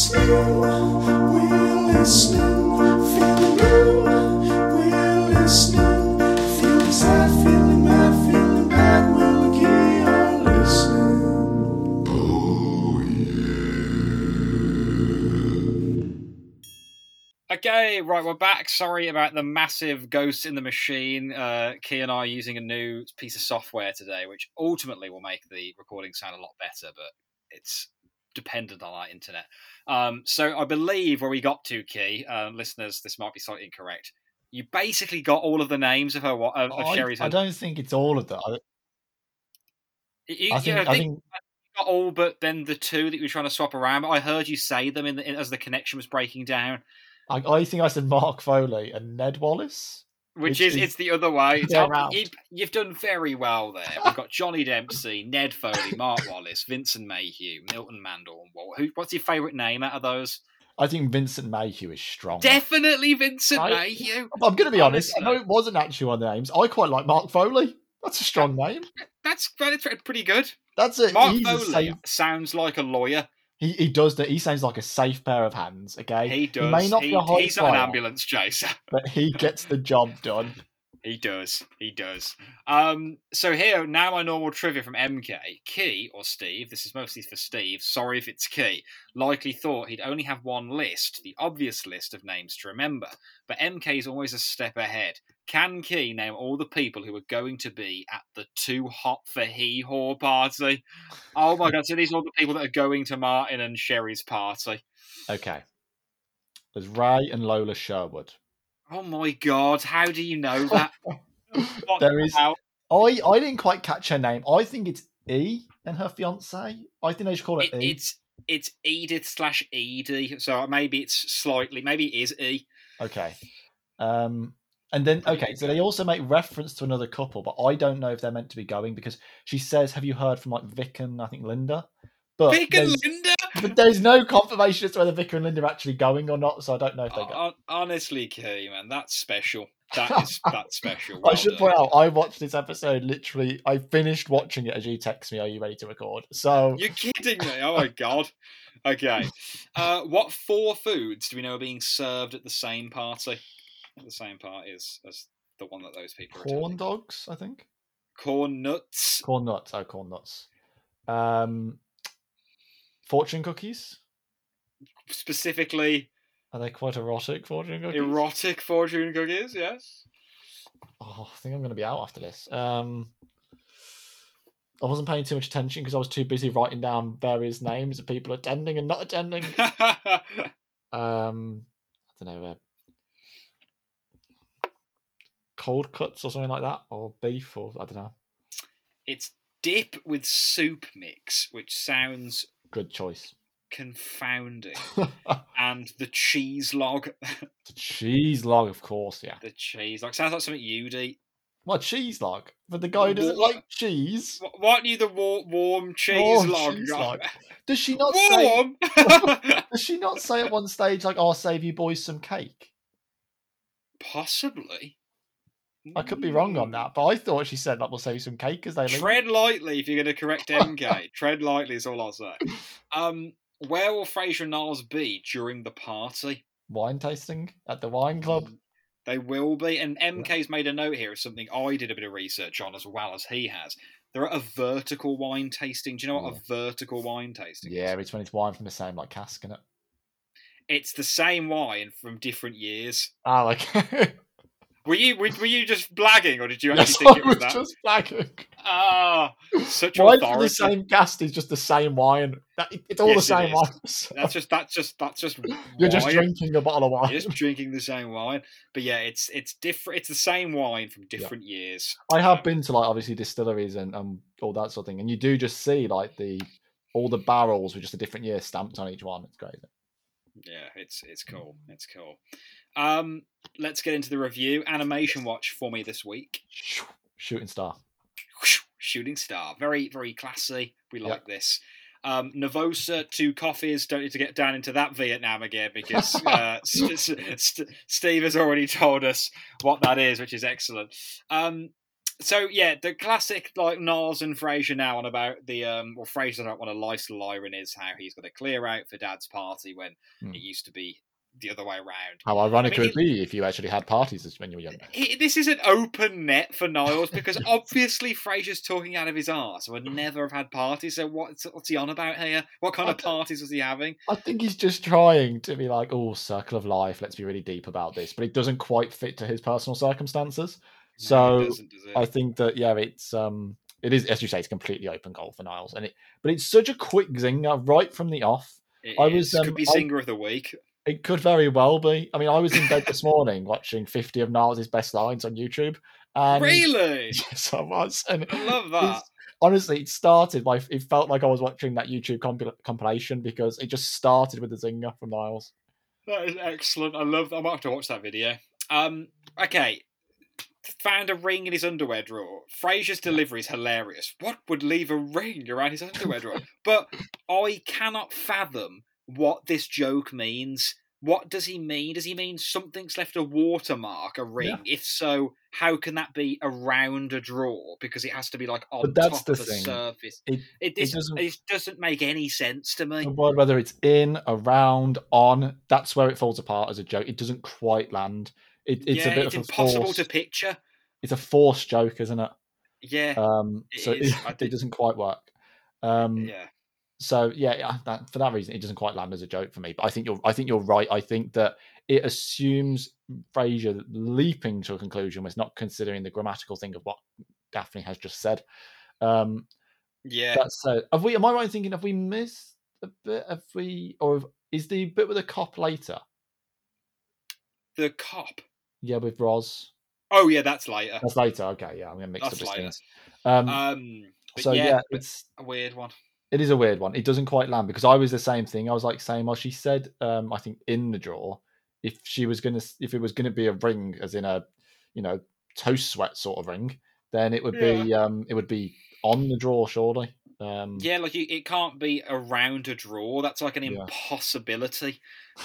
Oh Okay, right, we're back. Sorry about the massive ghost in the machine. Uh, Key and I are using a new piece of software today, which ultimately will make the recording sound a lot better, but it's dependent on our internet. Um, so I believe where we got to, Key, uh, listeners, this might be slightly incorrect. You basically got all of the names of her of, of I, Sherry's. I don't think it's all of that. I, You- I you- think, I think think you got all but then the two that you were trying to swap around. But I heard you say them in, the, in as the connection was breaking down. I, I think I said Mark Foley and Ned Wallace. Which, Which is, is it's the other way. It's the up- you, you've done very well there. We've got Johnny Dempsey, Ned Foley, Mark Wallace, Vincent Mayhew, Milton Mandel, and Walt. Who, what's your favourite name out of those? I think Vincent Mayhew is strong. Definitely Vincent I- Mayhew. I'm going to be honest. I know it wasn't actually one of the names. I quite like Mark Foley. That's a strong name. That's that's pretty good. That's it. Mark Foley safe, sounds like a lawyer. He, he does that. He sounds like a safe pair of hands. Okay, He does. He may not He- be a high he's not an ambulance chaser. but he gets the job done. He does. He does. Um, so here, now my normal trivia from MK. Key, or Steve, this is mostly for Steve, sorry if it's Key, likely thought he'd only have one list, the obvious list of names to remember. But MK is always a step ahead. Can Key name all the people who are going to be at the Too Hot for Hee Haw party? Oh my god, so these are all the people that are going to Martin and Sherry's party. Okay. There's Ray and Lola Sherwood. Oh my god, how do you know that? There the is-? I I didn't quite catch her name. I think it's E and her fiance. I think they should call it, It, E. it's it's Edith slash Edie, so maybe it's slightly maybe it is E. Okay. Um, and then okay, so they also make reference to another couple, but I don't know if they're meant to be going because she says, "Have you heard from like Vic and I think Linda?" But Vic and Linda. but there's no confirmation as to whether Vic and Linda are actually going or not, so I don't know if they go. Honestly, Key, man, that's special. That is that's special. I should done. point out, I watched this episode literally. I finished watching it as you text me, "Are you ready to record?" So You're kidding me! Oh my god. Okay. Uh, what four foods do we know are being served at the same party? The same party as, as the one that those people are corn dogs, I think. Corn nuts. Corn nuts. Oh, corn nuts. Um, fortune cookies. Specifically, Are they quite erotic fortune cookies? erotic fortune cookies. Yes. Oh, I think I'm going to be out after this. Um, I wasn't paying too much attention because I was too busy writing down various names of people attending and not attending. Um, I don't know, uh, cold cuts or something like that, or beef, or I don't know. it's dip with soup mix, which sounds Good choice. confounding. and the cheese log. The cheese log, of course, yeah. the cheese log sounds like something you'd eat. What cheese log? But the guy who doesn't like cheese. Why don't you the warm, warm cheese Warm log? cheese log. Does she not say? warm. Does she not say at one stage like, "I'll save you boys some cake"? Possibly. I could be wrong on Mm. that, but I thought she said that "We'll save some cake" as they leave. Tread lightly if you're going to correct MK. Tread lightly is all I'll say. Um, where will Frasier and Niles be during the party? wine tasting at the wine club. They will be, and MK's made a note here of something I did a bit of research on as well as he has. They're at a vertical wine tasting. Do you know what a vertical wine tasting is? Yeah, it's when it's wine from the same like cask in it. It's the same wine from different years. Ah, like Were you were, were you just blagging, or did you yes, actually think I it was was that? just flagging. Ah, such Wine authority. the same cask is just the same wine. That, it's all Yes, the same wine. So That's just that's just that's just. You're just drinking a bottle of wine. You're just drinking the same wine, but yeah, it's it's different. It's the same wine from different years. I have been to like obviously distilleries and um, all that sort of thing, and you do just see like the all the barrels with just a different year stamped on each one. It's great. Yeah, it's it's cool. It's cool. Um, let's get into the review. Animation watch for me this week. Shooting star. Shooting star, very very classy. We like this. Um, Nervosa, two coffees. Don't need to get down into that Vietnam again because uh, St- St- Steve has already told us what that is, which is excellent. Um, so yeah, the classic like Niles and Frasier now on about the um well Frasier don't want to lice Lyron is how he's got to clear out for Dad's party when Hmm. it used to be the other way around. How ironic I mean, it would be if you actually had parties as- when you were younger. This is an open net for Niles because obviously Frasier's talking out of his arse. I would never have had parties. So what's what's he on about here? What kind I of parties was he having? I think he's just trying to be like, oh, circle of life. Let's be really deep about this, but it doesn't quite fit to his personal circumstances. So he doesn't, does it? I think that yeah, it's um, it is as you say, it's completely open goal for Niles, and it, but it's such a quick zinger right from the off. It I was, um, could be I- of the week. It could very well be. I mean, I was in bed this morning watching 50 of Niles' best lines on YouTube. And really? Yes, I was. And I love that. it's- honestly, it started by it felt like I was watching that YouTube compil- compilation because it just started with the zinger from Niles. That is excellent. I love. I might have to watch that video. Um. Okay. Found a ring in his underwear drawer. Frasier's delivery is hilarious. What would leave a ring around his underwear drawer? But I cannot fathom what this joke means. What does he mean? Does he mean something's left a watermark, a ring? If so, how can that be around a drawer? Because it has to be like on But that's top the of thing. surface. It, It, this, doesn't- it doesn't make any sense to me. whether it's in, around, on, that's where it falls apart as a joke. It doesn't quite land. It, it's yeah, a bit it's of a impossible forced, to picture. It's a forced joke, isn't it? Yeah, Um, It so it, it doesn't quite work. Um, yeah. so yeah, that, for that reason, it doesn't quite land as a joke for me. But I think you're, I think you're right. I think that it assumes Frasier leaping to a conclusion was not considering the grammatical thing of what Daphne has just said. Um, Yeah. that said, have we? Am I right in thinking have we missed a bit? Have we, or have, is the bit with the cop later? the cop. Yeah, with Roz. Oh yeah, that's later. That's later. Okay, yeah, I'm gonna mix That's up the later. things. Um, Um, so yeah, yeah, it's a weird one. it is a weird one. It doesn't quite land because I was the same thing. I was like saying, well, she said, um, I think in the drawer, if she was gonna, if it was gonna be a ring, as in a, you know, toast sweat sort of ring, then it would be, um, it would be on the drawer, surely. Um, Yeah, like it can't be around a drawer. That's like an Yeah. impossibility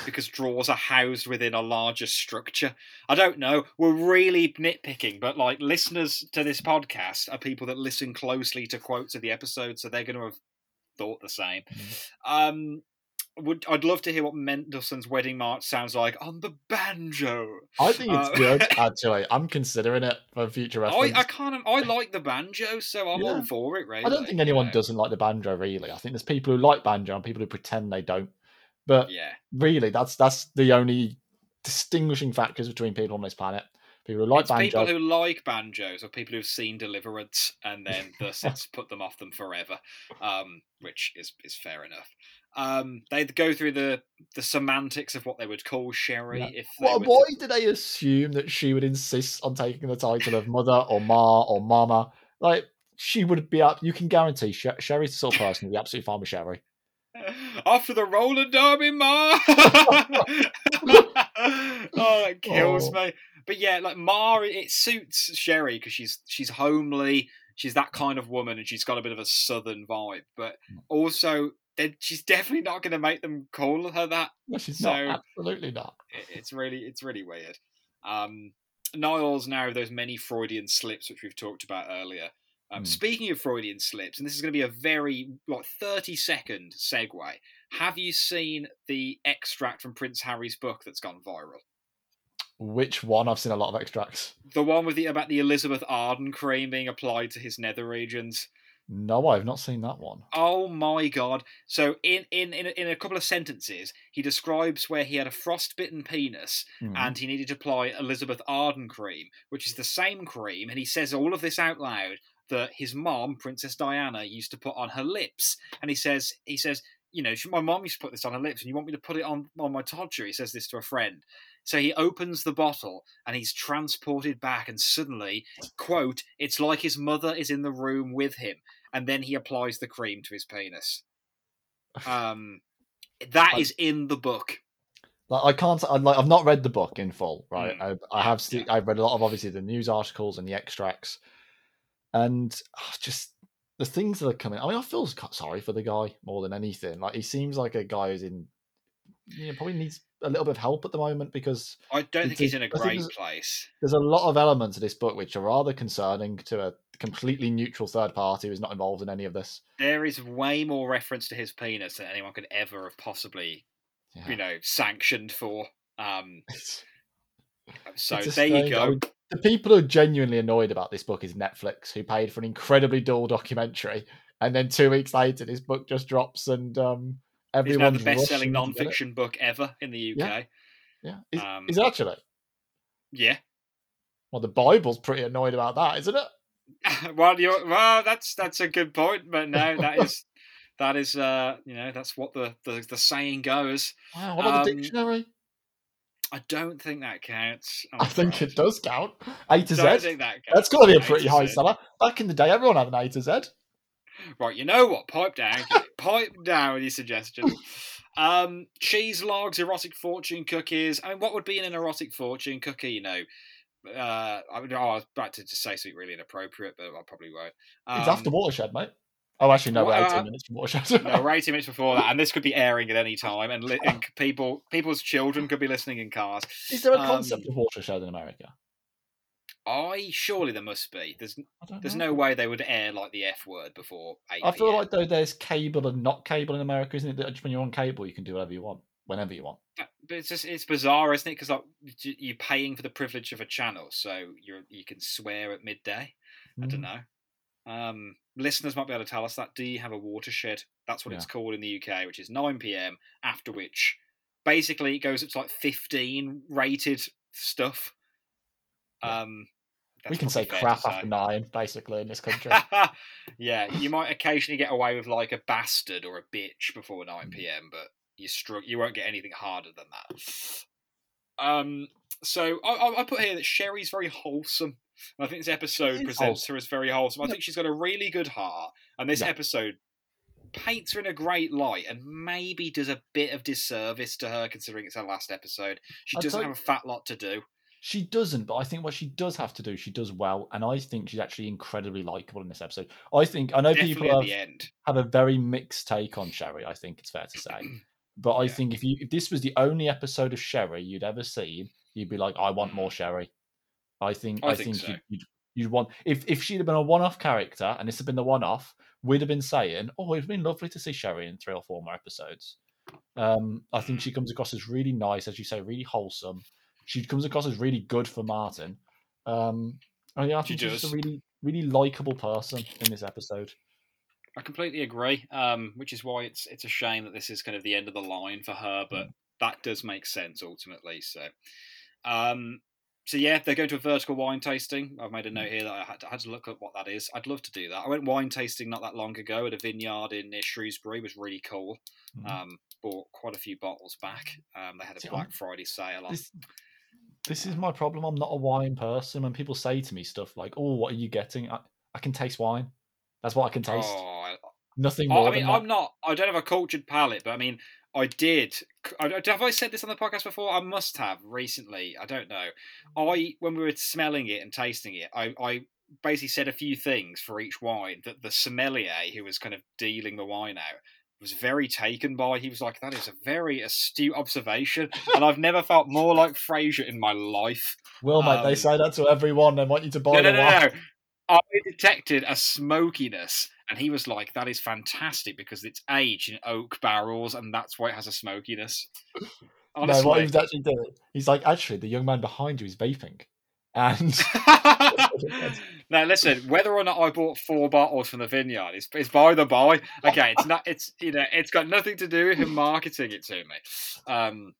because drawers are housed within a larger structure. I don't know. We're really nitpicking, but like listeners to this podcast are people that listen closely to quotes of the episode, so they're going to have thought the same. Mhm. Um, would I'd love to hear what Mendelssohn's wedding march sounds like on the banjo. I think it's Uh, good. Actually, I'm considering it for future I, reference. I kind of I like the banjo, so I'm all for it. Really, I don't think anyone you know. doesn't like the banjo. Really, I think there's people who like banjo and people who pretend they don't. But Yeah, really, that's that's the only distinguishing factors between people on this planet. People who like it's banjo. people who like banjos or people who've seen Deliverance and then thus it's put them off them forever, um, which is is fair enough. Um, they'd go through the the semantics of what they would call sherry Yeah. if they Why, were to- why do they assume that she would insist on taking the title of mother or ma or mama? Like she would be up. You can guarantee Sh- Sherry's the sort of person who'd be absolutely fine with Sherry. After the roller derby, Ma. oh, that kills Oh. me. But yeah, like Ma, it suits Sherry because she's she's homely. She's that kind of woman, and she's got a bit of a southern vibe. But Hmm. also, then she's definitely not going to make them call her that. No, she's So- not. Absolutely not. It's really, it's really weird. Um, Niles now those many Freudian slips which we've talked about earlier. Um, Hmm. Speaking of Freudian slips, and this is going to be a very like thirty second segue. Have you seen the extract from Prince Harry's book that's gone viral? Which one? I've seen a lot of extracts. The one with the about the Elizabeth Arden cream being applied to his nether regions. No, I've not seen that one. Oh my god! So in in in a, in a couple of sentences, he describes where he had a frostbitten penis Hmm. and he needed to apply Elizabeth Arden cream, which is the same cream, and he says all of this out loud that his mom, Princess Diana, used to put on her lips, and he says he says. You know, my mom used to put this on her lips, and you want me to put it on on my todger? He says this to a friend. So he opens the bottle, and he's transported back, and suddenly, quote, "It's like his mother is in the room with him." And then he applies the cream to his penis. Um, that I- is in the book. Like I can't. I, like I've not read the book in full. Right. Mm, I, I have yeah. I've read a lot of obviously the news articles and the extracts, and ah, just the things that are coming. I mean, I feel sorry for the guy more than anything. Like he seems like a guy who's in you know, probably needs a little bit of help at the moment because I don't think he's in a great there's- place. there's a lot of elements of this book which are rather concerning to a completely neutral third party who's not involved in any of this. There is way more reference to his penis than anyone could ever have possibly, Yeah. you know, sanctioned for. Um, so there you strange- I go. The people who are genuinely annoyed about this book is Netflix, who paid for an incredibly dull documentary, and then two weeks later, this book just drops, and um, It's now the best-selling rushing to get it. non-fiction book ever in the UK. Yeah, is, Um, is it actually? Yeah. Well, the Bible's pretty annoyed about that, isn't it? well, you're, well, that's that's a good point, but no, that is that is uh, you know that's what the the, the saying goes. Wow, what about the Um, dictionary? I don't think that counts. I'm I think it does count. A to Don't Z. think that That's counts. got to be a A pretty to high Z. seller. Back in the day, everyone had an A to Z. Right, you know what? Pipe down, pipe down with your suggestions. Um, cheese logs, erotic fortune cookies. I mean, what would be in an erotic fortune cookie? You know, uh, I, mean, oh, I was about to just say something really inappropriate, but I probably won't. It's Um, after Watershed, mate. Oh, actually, no, we're Well, 18 uh, minutes from Watershed. No, we're 18 minutes before that, and this could be airing at any time, and, li- and people, people's children could be listening in cars. Is there a um, concept of Watershed in America? I surely there must be. There's there's know. no way they would air like the F word before 8 I feel like though there's cable and not cable in America, isn't it? That just when you're on cable, you can do whatever you want, whenever you want. But it's just it's bizarre, isn't it? Because like you're paying for the privilege of a channel, so you're you can swear at midday. I don't Mm. know. Um, listeners might be able to tell us that. Do you have a watershed? That's what it's called in the UK, which is 9 p.m. After which, basically, it goes up to like 15 rated stuff. Yeah. Um, We can say crap after say. nine, basically, in this country. yeah, you might occasionally get away with like a bastard or a bitch before Mm. 9 p.m., but you struck you won't get anything harder than that. Um, so I, I, I put here that Sherry's very wholesome. I think this episode is presents her as very wholesome. I think she's got a really good heart, and this Yeah. episode paints her in a great light, and maybe does a bit of disservice to her considering it's her last episode. She I'll doesn't have a fat lot to do. She doesn't, but I think what she does have to do, she does well, and I think she's actually incredibly likable in this episode. I think I know Definitely people have, the end. have a very mixed take on Sherry. I think it's fair to say, but I Yeah. think if you if this was the only episode of Sherry you'd ever seen, you'd be like, I want more mm. Sherry. I think I I, think think, so. you'd, you'd you'd want if if she'd have been a one-off character and this had been the one-off, we'd have been saying, oh, it'd been lovely to see Sherry in three or four more episodes. Um, I think she comes across as really nice, as you say, really wholesome. She comes across as really good for Martin. Um, and yeah, I She she's just a really, really likable person in this episode. I completely agree. Um, which is why it's it's a shame that this is kind of the end of the line for her, but that does make sense ultimately. So, um, so yeah, they're going to a vertical wine tasting. I've made a note here that I had to, had to look up what that is. I'd love to do that. I went wine tasting not that long ago at a vineyard in near Shrewsbury. It was really cool. Mhm. Um, bought quite a few bottles back. Um, they had a See, Black I'm- Friday sale on. this this is my problem. I'm not a wine person. When people say to me stuff like, "Oh, what are you getting?" I, I can taste wine. That's what I can taste. Oh, I- Nothing Oh, more I mean. I'm not. I don't have a cultured palate, but I mean, I did. I, have I said this on the podcast before? I must have recently. I don't know. I when we were smelling it and tasting it, I, I basically said a few things for each wine that the sommelier who was kind of dealing the wine out was very taken by. He was like, "That is a very astute observation," and I've never felt more like Frasier in my life. Will, mate, um, they say that to everyone. They want you to buy No, no, the no, wine. no. I detected a smokiness, and he was like, "That is fantastic because it's aged in oak barrels, and that's why it has a smokiness." No, what he was actually doing, he's like, actually, the young man behind you is vaping, and now listen. Whether or not I bought four bottles from the vineyard is, is by the by. Okay, it's not. It's you know, it's got nothing to do with him marketing it to me. Um,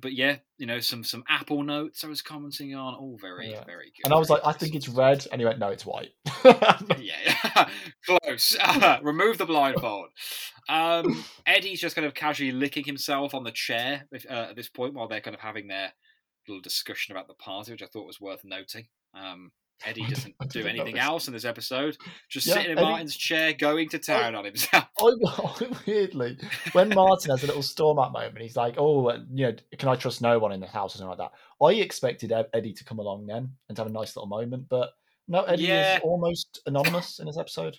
but yeah, you know, some some apple notes I was commenting on. All very Yeah. very good. and I was like, I think it's red, and he went, no, it's white. yeah, close. Remove the blindfold. Um, Eddie's just kind of casually licking himself on the chair uh, at this point while they're kind of having their little discussion about the party, which I thought was worth noting. Um, Eddie doesn't do anything else in this episode, just Yeah, sitting in Eddie- Martin's chair, going to town on himself. I, I weirdly, when Martin has a little storm out moment, he's like, "Oh, you know, can I trust no one in the house or something like that?" I expected Eddie to come along then and have a nice little moment, but no, Eddie Yeah. is almost anonymous in this episode.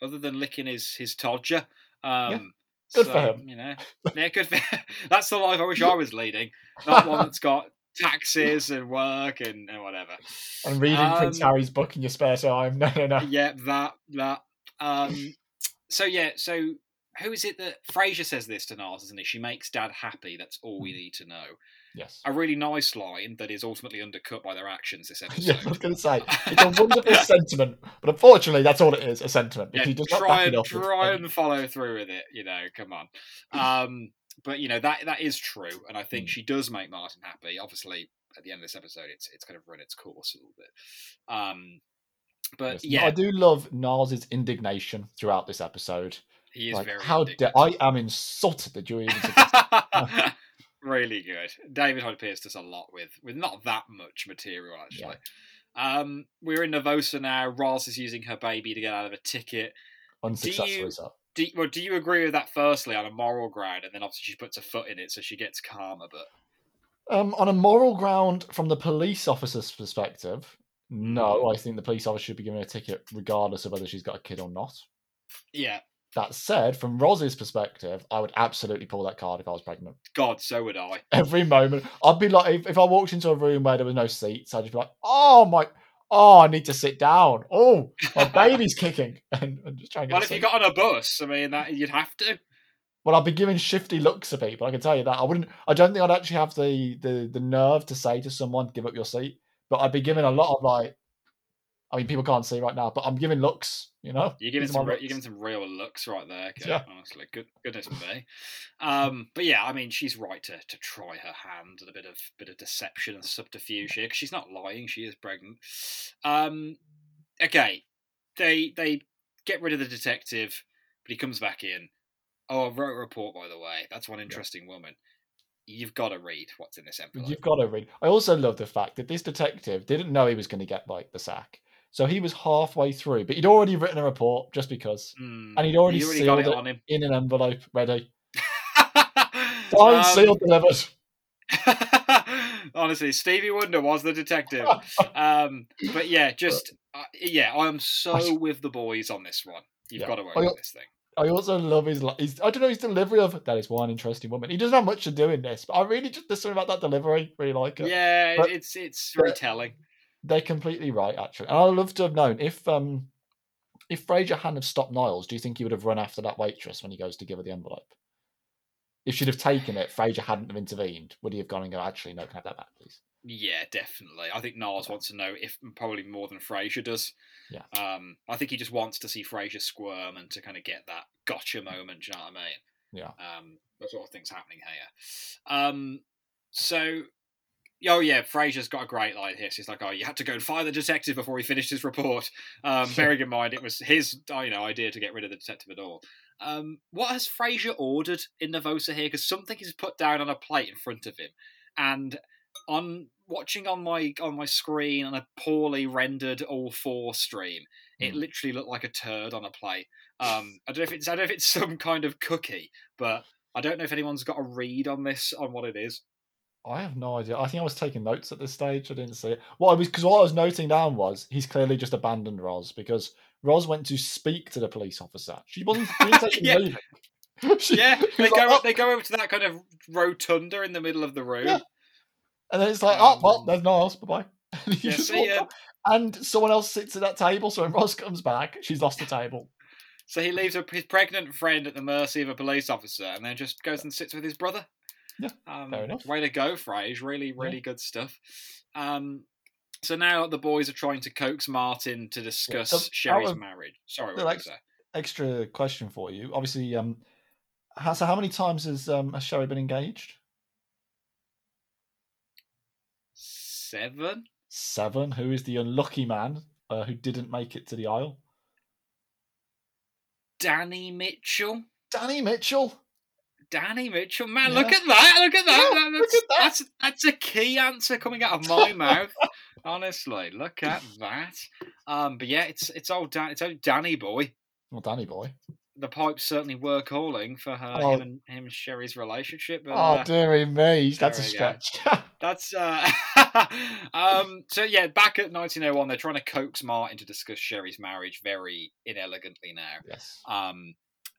Other than licking his his todger. Um, Good for him. You know, yeah, good for That's the life I wish I was leading, not one that's got taxes and work and, and whatever. And reading Prince Um, Harry's book in your spare time. No, no, no. Yeah, that that. Um, so yeah, so who is it that Frasier says this to Nars, isn't he? She makes Dad happy. That's all we need to know. Yes. A really nice line that is ultimately undercut by their actions this episode. Yeah, I was going to say it's a wonderful sentiment, but unfortunately, that's all it is—a sentiment. If yeah, he does not try and try and follow through with it. You know, come on. Um, but you know that that is true, and I think Mm. she does make Martin happy. Obviously, at the end of this episode, it's it's kind of run its course a little bit. Um, but Yes. yeah, I do love Niles' indignation throughout this episode. he is Like, very. how dare I am insulted that you even really good. David Hyde Pierce does a lot with with not that much material actually. Um, we're in Nervosa now. Roz is using her baby to get out of a ticket. unsuccessfully you- so. Do, well, do you agree with that? Firstly, on a moral ground, and then obviously she puts a foot in it, so she gets calmer. But Um, on a moral ground, from the police officer's perspective, no. I think the police officer should be given a ticket regardless of whether she's got a kid or not. yeah, That said, from Roz's perspective, I would absolutely pull that card if I was pregnant. God, so would I. Every moment, I'd be like, if, if I walked into a room where there was no seats, I'd just be like, oh my, oh, I need to sit down. Oh, my baby's kicking, and, and just trying get. Well, if you got on a bus, I mean, that you'd have to. Well, I'd be giving shifty looks at people. I can tell you that. I wouldn't. I don't think I'd actually have the the the nerve to say to someone, "Give up your seat." But I'd be giving a lot of like. I mean, people can't see right now, but I'm giving looks. You know, You're giving some, re- you're giving some real looks right there, Yeah. honestly. Good, goodness me. Um, but yeah, I mean, she's right to, to try her hand at a bit of bit of deception and subterfuge here because she's not lying; she is pregnant. Um, okay, they they get rid of the detective, but he comes back in. Oh, I wrote a report, by the way. That's one interesting woman. You've got to read what's in this envelope. You've got to read. I also love the fact that this detective didn't know he was going to get like the sack, so he was halfway through, but he'd already written a report just because, Hmm. and he'd already, He's already sealed it it on him. in an envelope, ready, signed, Um, sealed, delivered. Honestly, Stevie Wonder was the detective. Um, but yeah, just uh, yeah, I am so I- with the boys on this one. You've Yeah. got to I- own this thing. I also love his, his I don't know his delivery of that is one interesting woman. He doesn't have much to do in this, but I really just there's something about that delivery really like it. Yeah, But- it's it's very but- telling. They're completely right actually, and I'd love to have known if um if Frasier hadn't have stopped Niles, do you think he would have run after that waitress when he goes to give her the envelope? If she'd have taken it, Frasier hadn't have intervened, would he have gone and go, actually, no, can I have that back, please? Yeah, definitely. I think Niles wants to know if probably more than Frasier does. Yeah. Um, I think he just wants to see Frasier squirm and to kind of get that gotcha moment. Do you know what I mean? Yeah. Um, that sort of thing's happening here. Um, so, oh yeah, Frasier's got a great line here. He's like, "Oh, you had to go and fire the detective before he finished his report." Um, bearing in mind it was his, uh, you know, idea to get rid of the detective at all. Um, what has Frasier ordered in Nervosa here? Because something is put down on a plate in front of him, and on watching on my on my screen on a poorly rendered all four stream, it Hmm. literally looked like a turd on a plate. Um, I don't know if it's I don't know if it's some kind of cookie, but I don't know if anyone's got a read on this on what it is. I have no idea. I think I was taking notes at this stage. I didn't see it. What I was because what I was noting down was he's clearly just abandoned Roz because Roz went to speak to the police officer. She wasn't she take Yeah. leaving. She- Yeah, they was like, go "Oh," they go over to that kind of rotunda in the middle of the room. Yeah. and then it's like, oh well, Um, there's no else. Bye bye. And Yeah, see ya. And someone else sits at that table. So when Roz comes back, she's lost the table. So he leaves his pregnant friend at the mercy of a police officer, and then just goes and sits with his brother. Yeah, um, fair enough. Way to go, Frage! Really, really good stuff. Um, so now the boys are trying to coax Martin to discuss so Sherry's marriage. Sorry, what that? Extra question for you. Obviously, um, how, so how many times has um has Sherry been engaged? Seven. Seven. Who is the unlucky man uh, who didn't make it to the aisle? Danny Mitchell. Danny Mitchell. Danny Mitchell, man, Yeah. look at that! Look at that! Yeah, That- look that's, at that. that's that's a key answer coming out of my mouth. Honestly, look at that. Um, but yeah, it's it's old Dan, it's old Danny boy. Well, Danny boy. The pipes certainly were calling for her, Oh. him and him and Sherry's relationship. But, Oh, uh, dearie me. That's a there we go. stretch. That's uh um so yeah, back at 1901 they're trying to coax Martin to discuss Sherry's marriage very inelegantly now. yes. Um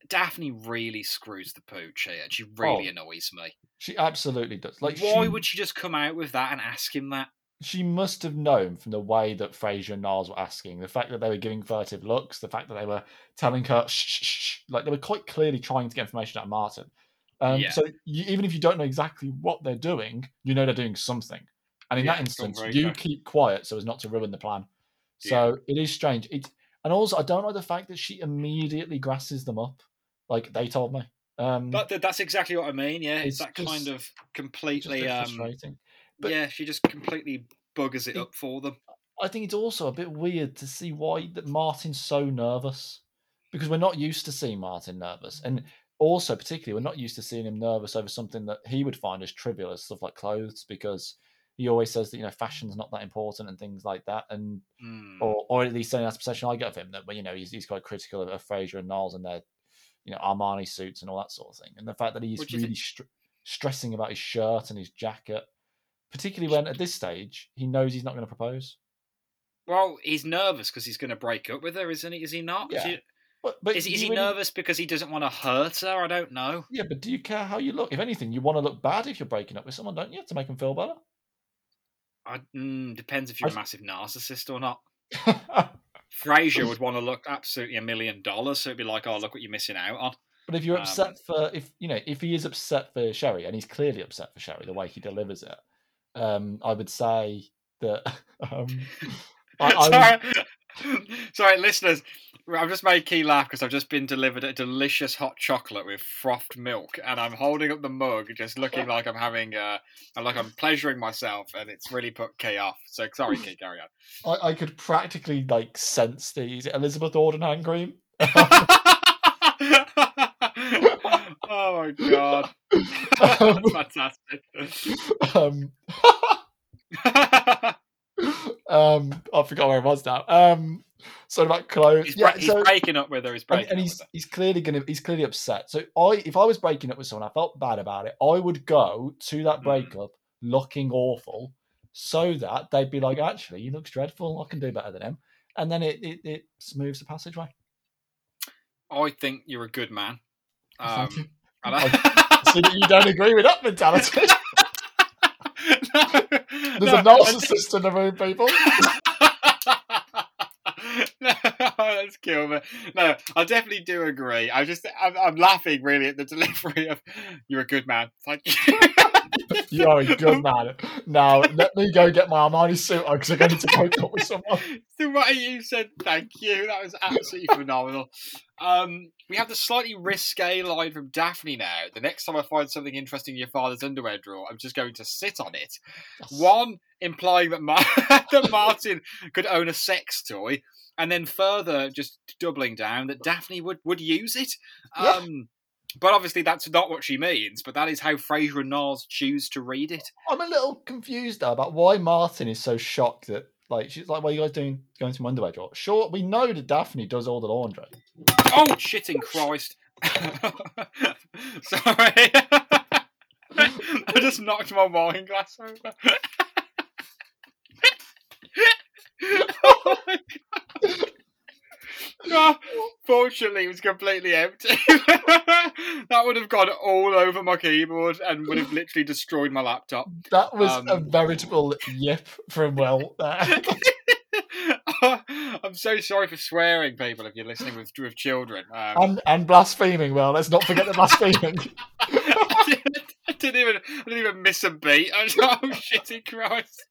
Daphne really screws the pooch here, and she really Oh. annoys me. She absolutely does. Like, Why she, would she just come out with that and ask him that? she must have known from the way that Frasier and Niles were asking, the fact that they were giving furtive looks, the fact that they were telling her, shh, shh, shh, like they were quite clearly trying to get information out of Martin. Um, Yeah. So you, even if you don't know exactly what they're doing, you know they're doing something. And in Yeah, that instance, you keep quiet so as not to ruin the plan. So it is strange. It, and also, I don't like the fact that she immediately grasses them up, like they told me. Um, But that's exactly what I mean. Yeah, it's, that kind of a completely. Um, frustrating. but- yeah, she just completely buggers it It- up for them. I think it's also a bit weird to see why that Martin's so nervous because we're not used to seeing Martin nervous, and also particularly we're not used to seeing him nervous over something that he would find as trivial as stuff like clothes because he always says that you know fashion's not that important and things like that, and Mm. or or at least that's the perception I get of him that you know he's he's quite critical of, of Frasier and Niles and their you know Armani suits and all that sort of thing, and the fact that he's you really str- stressing about his shirt and his jacket, particularly when at this stage he knows he's not going to propose. Well, he's nervous because he's going to break up with her, isn't he? Is he not? Yeah. But, but is is he really- nervous because he doesn't want to hurt her? I don't know. Yeah, but do you care how you look? If anything, you want to look bad if you're breaking up with someone, don't you? To make them feel better. I, mm, depends if you're a I- massive narcissist or not. but Frasier would want to look absolutely a million dollars, so it'd be like, "Oh, look what you're missing out on." But if you're Um, upset for if you know if he is upset for Sherry, and he's clearly upset for Sherry the way he delivers it, um, I would say that. Um, I, I would- sorry, listeners. I've just made Key laugh because I've just been delivered a delicious hot chocolate with frothed milk, and I'm holding up the mug, just looking like I'm having, uh, like I'm pleasuring myself, and it's really put Key off. So sorry, Key, carry on. I, I could practically like sense the Elizabeth Arden hand cream. oh my god, that's fantastic. um, um, I forgot where I was now. Um, so about clothes. he's, yeah, he's so, breaking up with her. He's breaking and up he's with her. he's clearly gonna he's clearly upset. So I if I was breaking up with someone, I felt bad about it. I would go to that Mm. breakup looking awful, so that they'd be like, actually, he looks dreadful. I can do better than him, and then it it, it smooths the passageway. I think you're a good man. Um, Thank you. and I- you don't agree with that mentality. no, There's a narcissist in the room, people. no, that's kill me. No, I definitely do agree. I just, I'm, I'm laughing really at the delivery of "You're a good man." Thank you. You are a good man. Now let me go get my Armani suit on because I'm going to break up with someone. the way you said thank you, that was absolutely phenomenal. Um, we have the slightly risque line from Daphne now. The next time I find something interesting in your father's underwear drawer, I'm just going to sit on it. One, implying that, Mar- that Martin could own a sex toy, and then further, just doubling down that Daphne would, would use it. Um, but obviously, that's not what she means, but that is how Frasier and Niles choose to read it. I'm a little confused though about why Martin is so shocked that like she's like, "What are you guys doing going to my underwear drawer?" Sure, we know that Daphne does all the laundry. Oh, shitting Christ. Sorry. I just knocked my wine glass over. oh my. Fortunately, it was completely empty. that would have gone all over my keyboard and would have literally destroyed my laptop. That was a Um, veritable yip from Well. I'm so sorry for swearing, people, if you're listening with, with children. Um, and and blaspheming. Well, let's not forget the blaspheming. I didn't even I didn't even miss a beat. I was oh shitty Christ.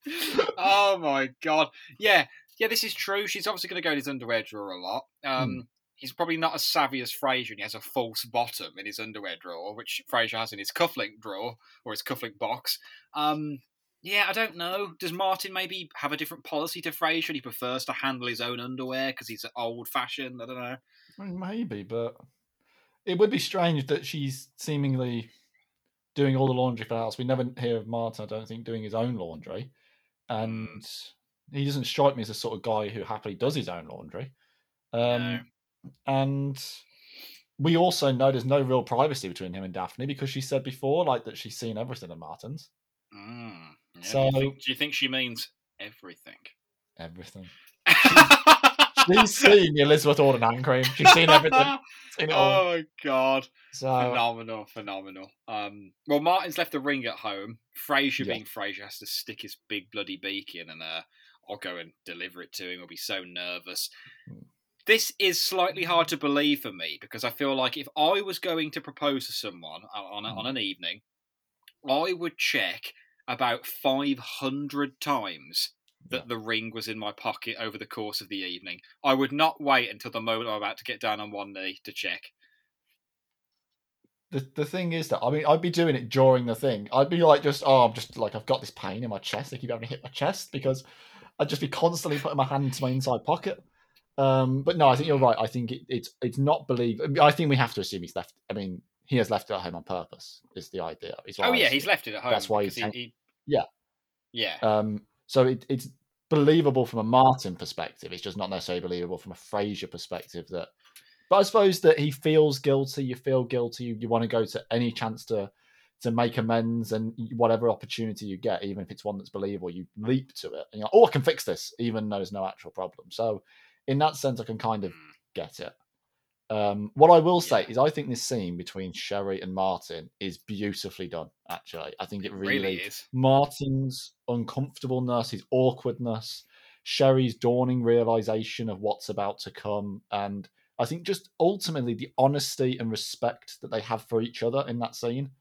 Oh my god. Yeah. Yeah, this is true. She's obviously gonna go in his underwear drawer a lot. Um he's probably not as savvy as Frasier and he has a false bottom in his underwear drawer, which Frasier has in his cufflink drawer or his cufflink box. Um yeah, I don't know. Does Martin maybe have a different policy to Frasier he prefers to handle his own underwear because he's old fashioned? I don't know. Maybe, but it would be strange that she's seemingly doing all the laundry for the house. We never hear of Martin, I don't think, doing his own laundry. And he doesn't strike me as the sort of guy who happily does his own laundry. Um, No. And we also know there's no real privacy between him and Daphne because she said before, like, that she's seen everything at Martin's. Mm. Yeah, do, So- you think, do you think she means everything? Everything. She's seen the Elizabeth Arden hand cream. She's seen everything. Seen oh my god. So phenomenal, phenomenal. Um, well, Martin's left the ring at home. Frasier, Yeah. being Frasier, has to stick his big bloody beak in, and uh, I'll go and deliver it to him. I'll be so nervous. Hmm. This is slightly hard to believe for me because I feel like if I was going to propose to someone on, a, Hmm. on an evening, I would check about 500 times that the ring was in my pocket over the course of the evening. I would not wait until the moment I'm about to get down on one knee to check. the, the thing is that I mean I'd be doing it during the thing. I'd be like just oh I'm just like I've got this pain in my chest. I keep having to hit my chest because I'd just be constantly putting my hand into my inside pocket. Um, but no, I think you're right. I think it, it's it's not believe. I think we have to assume he's left. I mean, he has left it at home on purpose. Is the idea? Is Oh yeah, he's left it at home. That's why he's he, he- Yeah. yeah. Um, so it, it's believable from a Martin perspective. It's just not necessarily believable from a Frasier perspective. That, but I suppose that he feels guilty. You feel guilty. You, you want to go to any chance to to make amends and whatever opportunity you get, even if it's one that's believable, you leap to it and you're like, oh, I can fix this, even though there's no actual problem. So, in that sense, I can kind of Mm. get it. Um, what I will say Yeah. is, I think this scene between Sherry and Martin is beautifully done. Actually, I think it, It really really is. Martin's uncomfortableness, his awkwardness, Sherry's dawning realization of what's about to come, and I think just ultimately the honesty and respect that they have for each other in that scene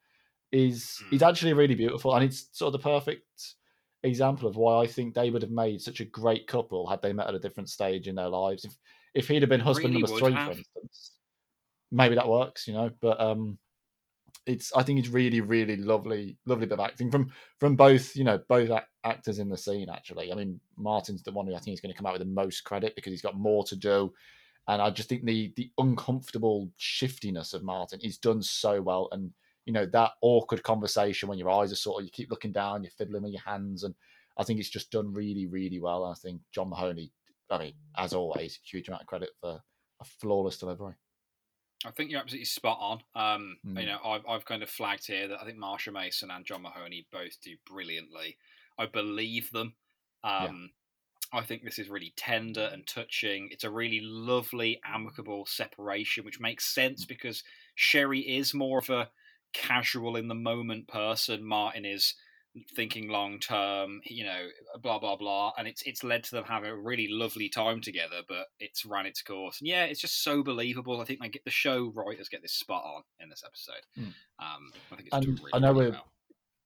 is is Mm. actually really beautiful, and it's sort of the perfect example of why I think they would have made such a great couple had they met at a different stage in their lives. If if he'd have been husband Really number three, have. for instance, maybe that works, you know. But um, it's I think it's really really lovely lovely bit of acting from from both you know both ac- actors in the scene. Actually, I mean Martin's the one who I think is going to come out with the most credit because he's got more to do, and I just think the the uncomfortable shiftiness of Martin is done so well, and you know that awkward conversation when your eyes are sort of you keep looking down, you're fiddling with your hands, and I think it's just done really really well. I think John Mahoney, I mean as always, huge amount of credit for a flawless delivery. I think you're absolutely spot on. Um, Mm. You know, I've, I've kind of flagged here that I think Marsha Mason and John Mahoney both do brilliantly. I believe them. Um, I think this is really tender and touching. It's a really lovely, amicable separation, which makes sense because Sherry is more of a casual in the moment person. Martin is thinking long term, you know, blah blah blah, and it's it's led to them having a really lovely time together. But it's ran its course, and yeah, it's just so believable. I think they get the show writers get this spot on in this episode. Mm. Um, I think it's And really, I know really we're- well.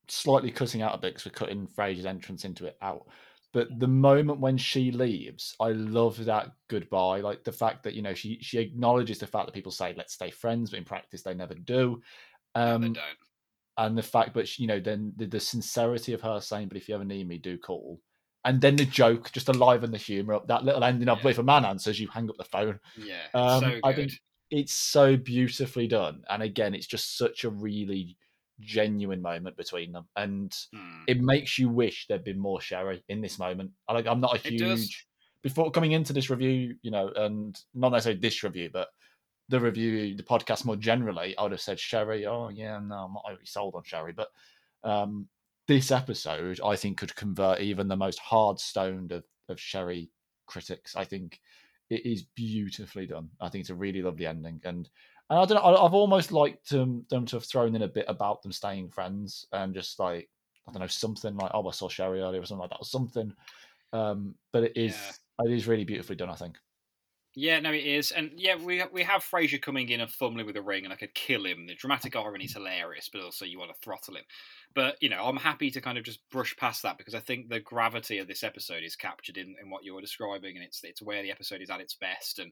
slightly cutting out a bit because we're cutting Frasier's entrance into it out. But the moment when she leaves, I love that goodbye. Like the fact that you know she she acknowledges the fact that people say let's stay friends, but in practice they never do. No, Um, they don't. and the fact, but she- you know, then the, the sincerity of her saying, "But if you ever need me, do call." And then the joke, just to liven the humour up. That little ending of Yeah. if a man answers, you hang up the phone. Yeah, it's Um, so. I think it's so beautifully done, and again, it's just such a really genuine moment between them, and Hmm. it makes you wish there'd been more Sherry in this moment. I Like, I'm not a huge before coming into this review, you know, and not necessarily this review, but the review, the podcast more generally, I would have said Sherry. Oh yeah, no, I'm not really sold on Sherry, but um, this episode, I think, could convert even the most hard stoned of, of Sherry critics. I think it is beautifully done. I think it's a really lovely ending, and and I don't know. I've almost liked um, them to have thrown in a bit about them staying friends and just like I don't know something like oh I saw Sherry earlier or something like that or something. Um, but it is it is really beautifully done. I think. Yeah, no, it is, and yeah, we we have Frasier coming in and fumbling with a ring, and I could kill him. The dramatic irony is hilarious, but also you want to throttle him. But you know, I'm happy to kind of just brush past that because I think the gravity of this episode is captured in, in what you're describing, and it's it's where the episode is at its best. And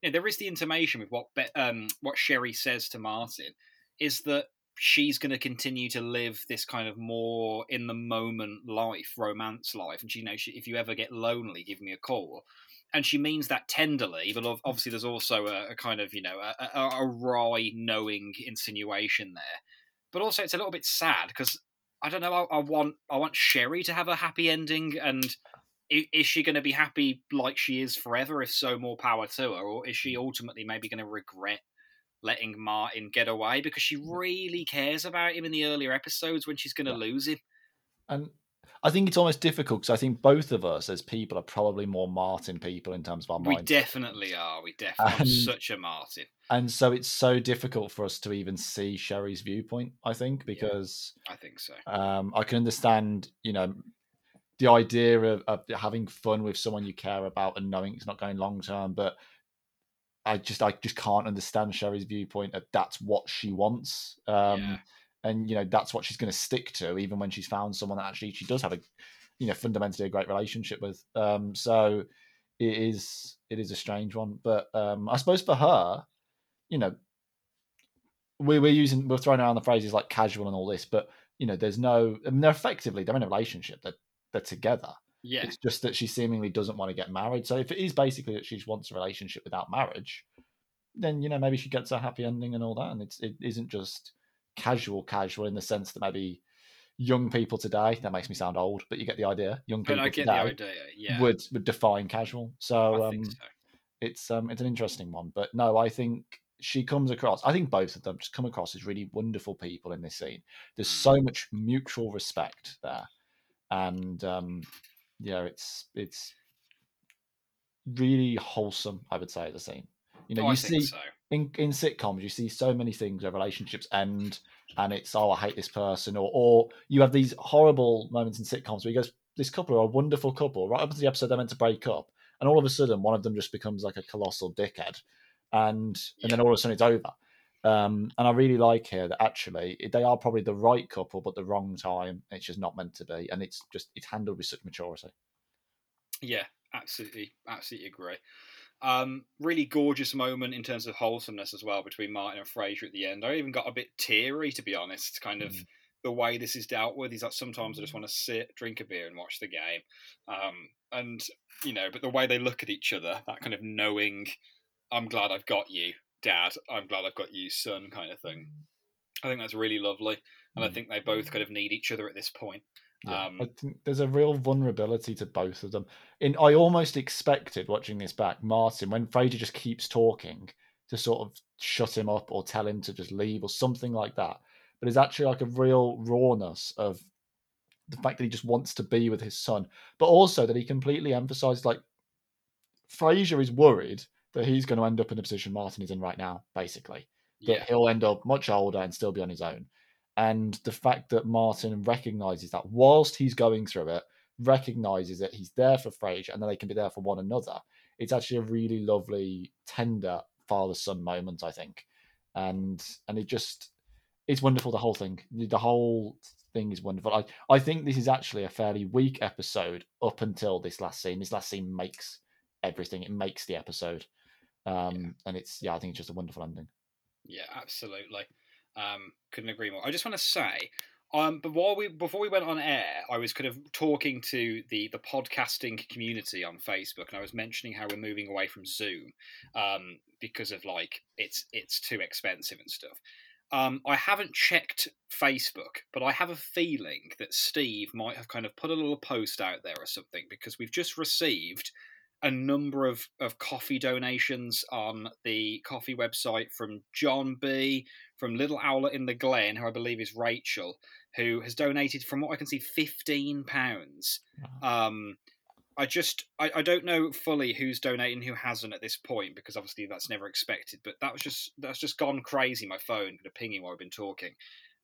you know, there is the intimation with what um what Sherry says to Martin is that she's going to continue to live this kind of more in the moment life, romance life, and she you know she, if you ever get lonely, give me a call and she means that tenderly, but mm. obviously there's also a, a kind of you know a, a, a wry, knowing insinuation there. But also it's a little bit sad because I don't know. I, I want I want Sherry to have a happy ending, and is she going to be happy like she is forever? If so, more power to her. Or is she mm. ultimately maybe going to regret letting Martin get away because she mm. really cares about him in the earlier episodes when she's going to Yeah. lose him? And I think it's almost difficult because I think both of us as people are probably more Martin people in terms of our mind. We minds. definitely are. We definitely. And- such a Martin. and so it's so difficult for us to even see Sherry's viewpoint. I think Yeah. because I think so. um, I can understand, you know, the idea of, of having fun with someone you care about and knowing it's not going long term, but I just I just can't understand Sherry's viewpoint of that's what she wants. Um, Yeah. And you know that's what she's going to stick to even when she's found someone that actually she does have a you know fundamentally a great relationship with um so it is it is a strange one but um i suppose for her you know we, we're using we're throwing around the phrases like casual and all this but you know there's no I mean, they're effectively they're in a relationship they're, they're together Yeah. it's just that she seemingly doesn't want to get married so if it is basically that she wants a relationship without marriage then you know maybe she gets a happy ending and all that and it's it isn't just casual casual in the sense that maybe young people today that makes me sound old but you get the idea young people today the idea. Yeah. would would define casual so um so. it's um it's an interesting one but no i think she comes across i think both of them just come across as really wonderful people in this scene there's Mm. so much mutual respect there and um yeah it's it's really wholesome i would say a scene you know Oh, you think see so. In in sitcoms you see so many things where relationships end and it's oh i hate this person or or you have these horrible moments in sitcoms where you go this couple are a wonderful couple. Right up to the episode they're meant to break up and all of a sudden one of them just becomes like a colossal dickhead and and then all of a sudden it's over. Um and i really like here that actually they are probably the right couple but the wrong time. It's just not meant to be and it's just it's handled with such maturity. Yeah, absolutely, absolutely agree. Um, really gorgeous moment in terms of wholesomeness as well between Martin and Frasier at the end. I even got a bit teary to be honest. Kind of Mm. the way this is dealt with. is that sometimes I just want to sit, drink a beer, and watch the game. Um, and you know, but the way they look at each other, that kind of knowing, I'm glad I've got you, Dad. I'm glad I've got you, son, kind of thing. I think that's really lovely, and I Mm. think they both kind of need each other at this point. Yeah, Um, I think there's a real vulnerability to both of them. In I almost expected watching this back, Martin, when Frasier just keeps talking, to sort of shut him up or tell him to just leave or something like that. But it's actually like a real rawness of the fact that he just wants to be with his son, but also that he completely emphasized like Frasier is worried that he's going to end up in the position Martin is in right now, basically that yeah, he'll end up much older and still be on his own. And the fact that Martin recognizes that whilst he's going through it, recognizes that he's there for Frasier and that they can be there for one another. It's actually a really lovely, tender father son moment, I think. And and it just it's wonderful the whole thing. The whole thing is wonderful. I, I think this is actually a fairly weak episode up until this last scene. This last scene makes everything. It makes the episode. Um and it's yeah, I think it's just a wonderful ending. Yeah, absolutely. Um, couldn't agree more. I just want to say, um, but while we before we went on air, I was kind of talking to the the podcasting community on Facebook, and I was mentioning how we're moving away from Zoom um, because of like it's it's too expensive and stuff. Um, I haven't checked Facebook, but I have a feeling that Steve might have kind of put a little post out there or something because we've just received a number of, of coffee donations on the coffee website from John B, from Little Owlet in the Glen, who I believe is Rachel, who has donated, from what I can see, fifteen pounds. Um, I just I, I don't know fully who's donating, who hasn't at this point, because obviously that's never expected. But that was just that's just gone crazy. My phone of pinging while I've been talking.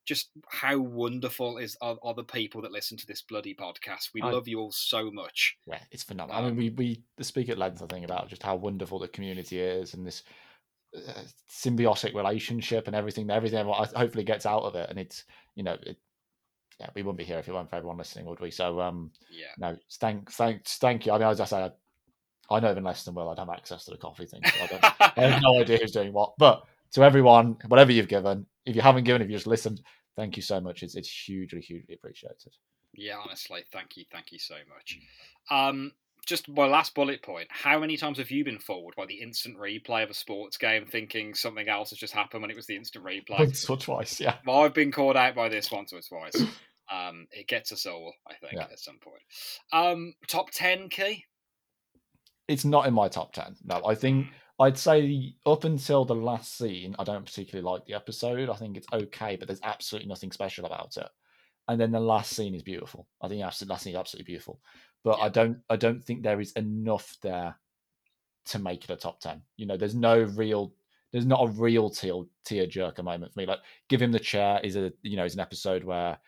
Just how wonderful is are, are the people that listen to this bloody podcast? We I- love you all so much. Yeah, it's phenomenal. I mean, we we speak at length, I think, about just how wonderful the community is and this uh, symbiotic relationship and everything. Everything everyone hopefully gets out of it, and it's you know, it, yeah, we wouldn't be here if it weren't for everyone listening, would we? So, um, Yeah. no, thank, thank, thank you. I mean, as I say, I, I know even less than well. I'd have access to the coffee thing. So I, don't, I have no idea who's doing what. But to everyone, whatever you've given, if you haven't given, if you just listened, thank you so much. It's it's hugely, hugely appreciated. Yeah, honestly, thank you, thank you so much. Um, just my last bullet point: How many times have you been fooled by the instant replay of a sports game, thinking something else has just happened when it was the instant replay? Once or twice, yeah. Well, I've been caught out by this once or twice. Um, it gets us all, I think, Yeah. at some point. Um, top ten key. It's not in my top ten. No, I think I'd say up until the last scene, I don't particularly like the episode. I think it's okay, but there's absolutely nothing special about it. and then the last scene is beautiful. I think the last scene is absolutely beautiful, but Yeah. I don't I don't think there is enough there to make it a top ten. You know, there's no real there's not a real tear tear jerker moment for me. Like give him the chair is a you know is an episode where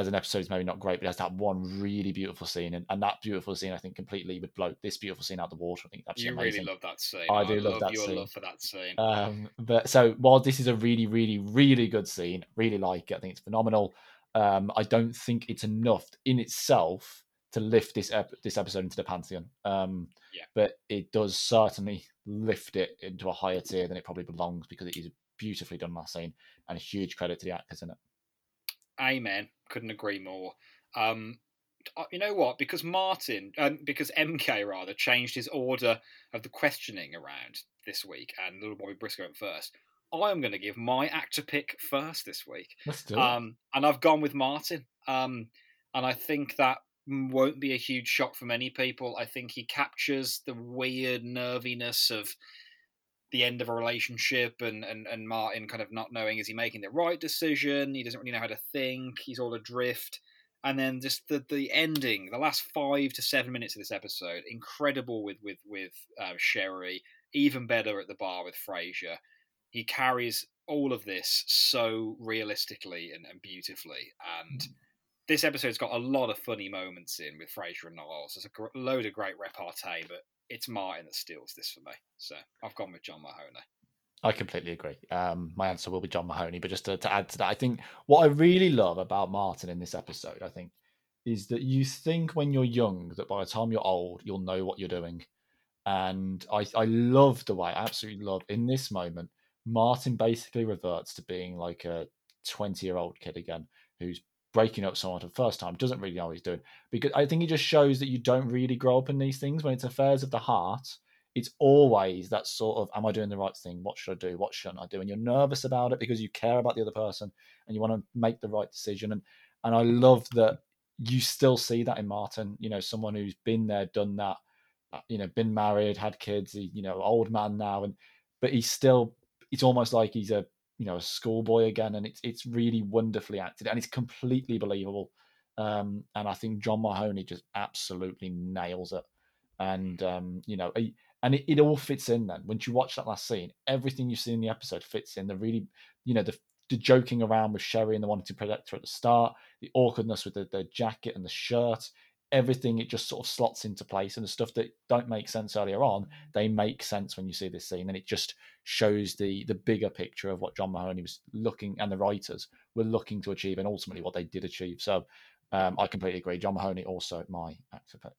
as an episode is maybe not great, but it has that one really beautiful scene, and, and that beautiful scene I think completely would blow this beautiful scene out the water. I think that's You amazing. really love that scene. I do love that your scene. love for that scene. Um, but so while this is a really, really, really good scene, really like it. I think it's phenomenal. Um, I don't think it's enough in itself to lift this ep- this episode into the pantheon. Um, Yeah. But it does certainly lift it into a higher tier than it probably belongs because it is beautifully done that scene and a huge credit to the actors in it. Amen. Couldn't agree more. Um, uh, you know what? Because Martin, um, because MK rather, changed his order of the questioning around this week, and Little Bobby Briscoe went first. I am going to give my actor pick first this week, Let's do it. um, and I've gone with Martin. Um, and I think that won't be a huge shock for many people. I think he captures the weird nerviness of the end of a relationship and, and, and Martin kind of not knowing is he making the right decision? He doesn't really know how to think. He's all adrift. And then just the, the ending, the last five to seven minutes of this episode, incredible with with with uh, Sherry, even better at the bar with Frasier. He carries all of this so realistically and, and beautifully. And this episode's got a lot of funny moments in with Frasier and Niles. There's a gr- load of great repartee, but it's Martin that steals this for me. So I've gone with John Mahoney. I completely agree. Um, my answer will be John Mahoney. But just to, to add to that, I think what I really love about Martin in this episode, I think, is that you think when you're young that by the time you're old, you'll know what you're doing. And I, I love the way, I absolutely love in this moment, Martin basically reverts to being like a 20 year old kid again who's breaking up someone for the first time, doesn't really know what he's doing. Because I think it just shows that you don't really grow up in these things. When it's affairs of the heart it's always that sort of am i doing the right thing? What should i do? What shouldn't i do? And you're nervous about it because you care about the other person and you want to make the right decision. And and i love that you still see that in martin you know someone who's been there done that uh, you know been married had kids you know old man now and but he's still it's almost like he's a you know a schoolboy again and it's it's really wonderfully acted and it's completely believable um and i think john mahoney just absolutely nails it and um you know and it, it all fits in then. Once you watch that last scene everything you see in the episode fits in. The really you know the, the joking around with sherry and the wanting to protect her at the start the awkwardness with the, the jacket and the shirt everything it just sort of slots into place and the stuff that don't make sense earlier on they make sense when you see this scene and it just shows the the bigger picture of what john mahoney was looking and the writers were looking to achieve and ultimately what they did achieve so um, i completely agree john mahoney also my actor pick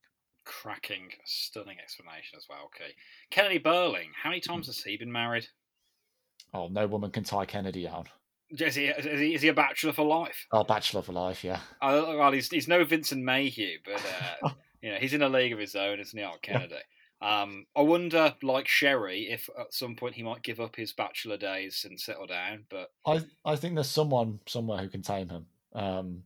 Cracking, stunning explanation as well. Okay. Kennedy Burling, how many times has he been married? oh no woman can tie kennedy down Is he, is he, is he a bachelor for life? oh bachelor for life yeah Uh, well, he's, he's no Vincent Mayhew, but uh, you know he's in a league of his own, isn't he, Art Kennedy? Um, I wonder, like Sherry, if at some point he might give up his bachelor days and settle down. But I I think there's someone somewhere who can tame him. Um,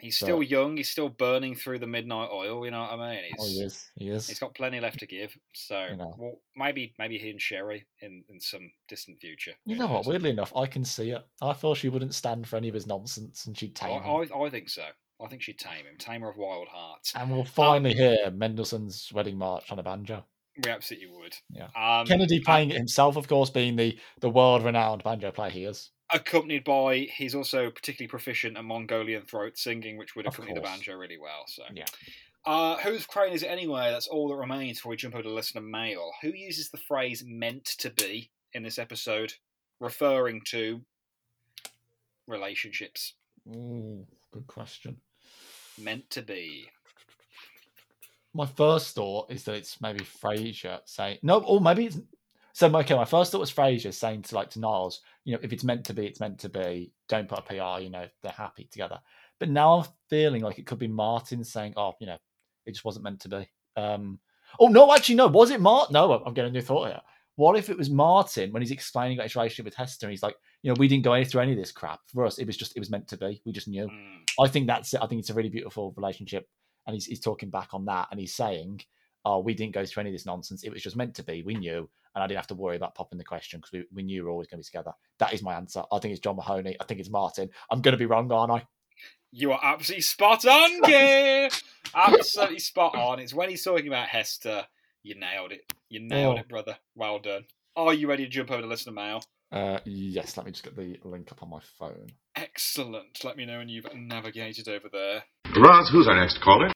he's So- still young. He's still burning through the midnight oil. You know what I mean? He's, oh, he is. He is. He's got plenty left to give. So You know. well, maybe maybe he and Sherry in, in some distant future. You know what? Weirdly enough, I can see it. I feel she wouldn't stand for any of his nonsense, and she'd I, tame him. I, I think so. I think she'd tame him. Tamer of wild hearts. And we'll finally hear Mendelssohn's wedding march on a banjo. We absolutely would. Yeah. Um, Kennedy playing it himself, of course, being the the world renowned banjo player he is. Accompanied by he's also particularly proficient at Mongolian throat singing, which would accompany the banjo really well. So Yeah. Uh, whose crane is it anyway? That's all that remains before we jump over to listener mail. Who uses the phrase "meant to be" in this episode, referring to relationships? Ooh, good question. Meant to be. My first thought is that it's maybe Frasier saying no, or maybe it's so. Okay, my first thought was Frasier saying to like to Niles, you know, if it's meant to be, it's meant to be. Don't put a PR. You know, they're happy together. But now I'm feeling like it could be Martin saying, "Oh, you know, it just wasn't meant to be." Um, oh no, actually, no. Was it Martin? No, I'm getting a new thought here. What if it was Martin when he's explaining about his relationship with Hester? And he's like, you know, we didn't go through any of this crap. For us, it was just it was meant to be. We just knew. Mm, I think that's it. I think it's a really beautiful relationship. And he's, he's talking back on that and he's saying, Oh, we didn't go through any of this nonsense. It was just meant to be. We knew. And I didn't have to worry about popping the question because we, we knew we were always going to be together. That is my answer. I think it's John Mahoney. I think it's Martin. I'm going to be wrong, aren't I? You are absolutely spot on, Key. absolutely spot on. It's when he's talking about Hester. You nailed it. You nailed Oh. it, brother. Well done. Are you ready to jump over to listener mail? Uh, yes, let me just get the link up on my phone. Excellent. Let me know when you've navigated over there. Roz, who's our next caller?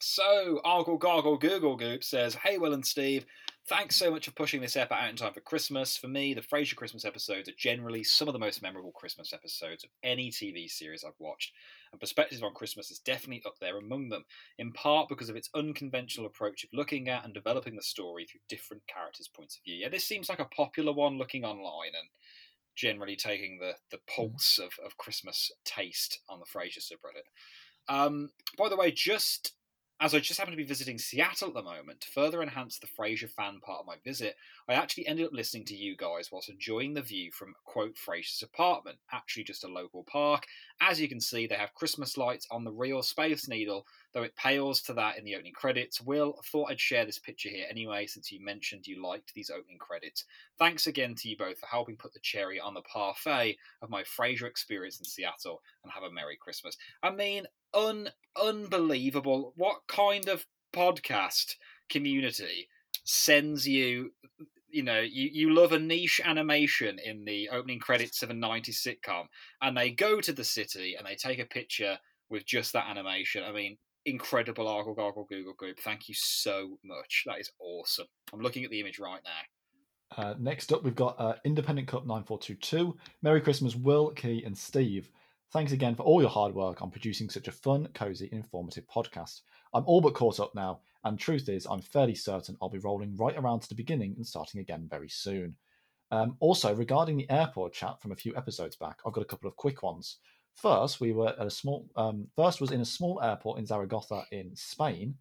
So, Argle Gargle Google Goop says, Hey, Will and Steve, thanks so much for pushing this ep out in time for Christmas. For me, the Frasier Christmas episodes are generally some of the most memorable Christmas episodes of any TV series I've watched, and Perspective on Christmas is definitely up there among them, in part because of its unconventional approach of looking at and developing the story through different characters' points of view. Yeah, this seems like a popular one looking online and generally taking the, the pulse of, of Christmas taste on the Frasier subreddit. Um, by the way, just as I just happen to be visiting Seattle at the moment, to further enhance the Frasier fan part of my visit, I actually ended up listening to you guys whilst enjoying the view from, quote, Frasier's apartment, actually just a local park. As you can see, they have Christmas lights on the real Space Needle, though it pales to that in the opening credits. Will, thought I'd share this picture here anyway, since you mentioned you liked these opening credits. Thanks again to you both for helping put the cherry on the parfait of my Frasier experience in Seattle, and have a Merry Christmas. I mean, un unbelievable. What kind of podcast community sends you you know, you, you love a niche animation in the opening credits of a 90s sitcom, and they go to the city and they take a picture with just that animation. I mean, incredible Argle Gargle Google group. Thank you so much. That is awesome. I'm looking at the image right now. Uh, next up, we've got uh, Independent Cup 9422. Merry Christmas, Will, Key, and Steve. Thanks again for all your hard work on producing such a fun, cozy, and informative podcast. I'm all but caught up now, and truth is, I'm fairly certain I'll be rolling right around to the beginning and starting again very soon. Um, also, regarding the airport chat from a few episodes back, I've got a couple of quick ones. First, we were at a small. Um, first was in a small airport in Zaragoza in Spain.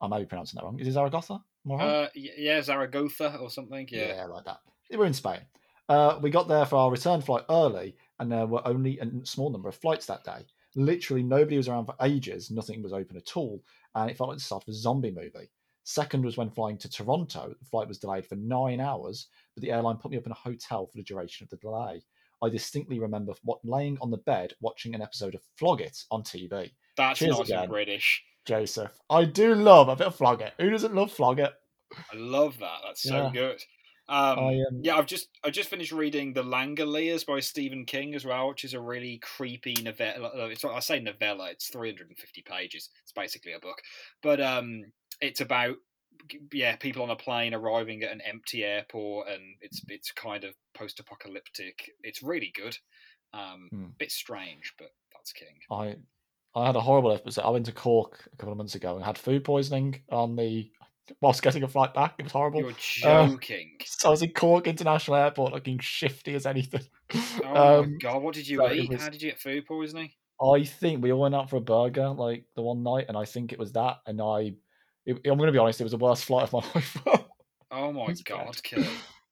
I may be pronouncing that wrong. Is it Zaragoza? Uh, yeah, Zaragoza or something. Yeah. like that. We're in Spain. Uh, we got there for our return flight early, and there were only a small number of flights that day. Literally, nobody was around for ages. Nothing was open at all, and it felt like the start of a zombie movie. Second was when flying to Toronto. The flight was delayed for nine hours, but the airline put me up in a hotel for the duration of the delay. I distinctly remember what, laying on the bed watching an episode of Flog It on TV. That's Cheers nice again. British. Joseph, I do love a bit of Flog It. Who doesn't love Flog It? I love that. That's so Yeah. good. Um, I, um, yeah, I've just I just finished reading The Langoliers by Stephen King as well, which is a really creepy novella. It's I say novella. It's 350 pages. It's basically a book, but um, it's about yeah people on a plane arriving at an empty airport, and it's it's kind of post-apocalyptic. It's really good. Um, Hmm. bit strange, but that's King. I I had a horrible episode. I went to Cork a couple of months ago and had food poisoning on the whilst getting a flight back. It was horrible. You're Uh, joking. So I was in Cork International Airport, looking shifty as anything. oh um, my god, what did you so eat? was- How did you get food poisoning? I think we all went out for a burger like the one night, and I think it was that. And I, it, I'm going to be honest, it was the worst flight of my life. Oh my god,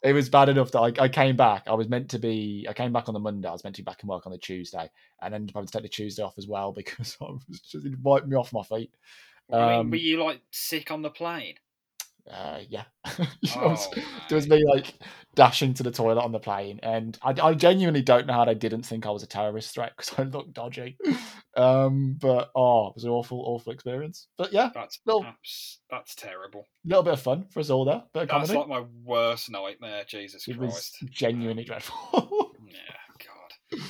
it was bad enough that I, I came back. I was meant to be. I came back on the Monday. I was meant to be back in work on the Tuesday, and ended up having to take the Tuesday off as well because I was just it wiped me off my feet. I mean, Um, were you like sick on the plane? Uh, yeah, Oh, there was me like dashing to the toilet on the plane, and I, I genuinely don't know how they didn't think I was a terrorist threat because I looked dodgy. Um, but oh, it was an awful, awful experience. But yeah, That's Well- abs- that's terrible. a little bit of fun for us all there. Bit That's comedy. like my worst nightmare. Jesus it was genuinely dreadful. Yeah, God.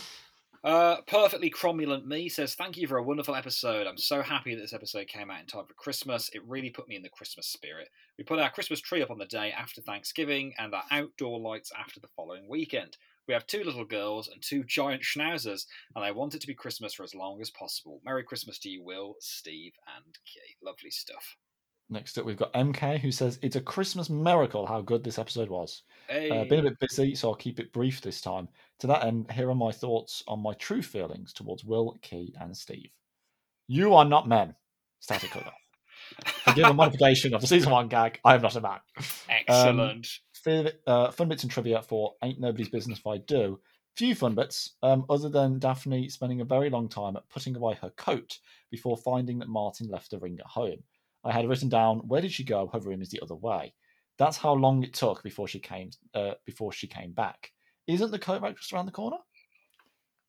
Uh, perfectly cromulent me says, Thank you for a wonderful episode. I'm so happy that this episode came out in time for Christmas. It really put me in the Christmas spirit. We put our Christmas tree up on the day after Thanksgiving and our outdoor lights after the following weekend. We have two little girls and two giant schnauzers, and I want it to be Christmas for as long as possible. Merry Christmas to you, Will, Steve, and Kate. Lovely stuff. Next up, we've got MK who says it's a Christmas miracle how good this episode was. Hey. Uh, been a bit busy, so I'll keep it brief this time. To that end, here are my thoughts on my true feelings towards Will, Key, and Steve. You are not men. Static cutoff. Forgive a modification of the season one gag. I am not a man. Excellent. Fi- uh, fun bits and trivia for Ain't Nobody's Business If I Do. Few fun bits, um, other than Daphne spending a very long time putting away her coat before finding that Martin left the ring at home. I had written down, "Where did she go? Her room is the other way." That's how long it took before she came. Uh, before she came back. Isn't the coat rack just around the corner?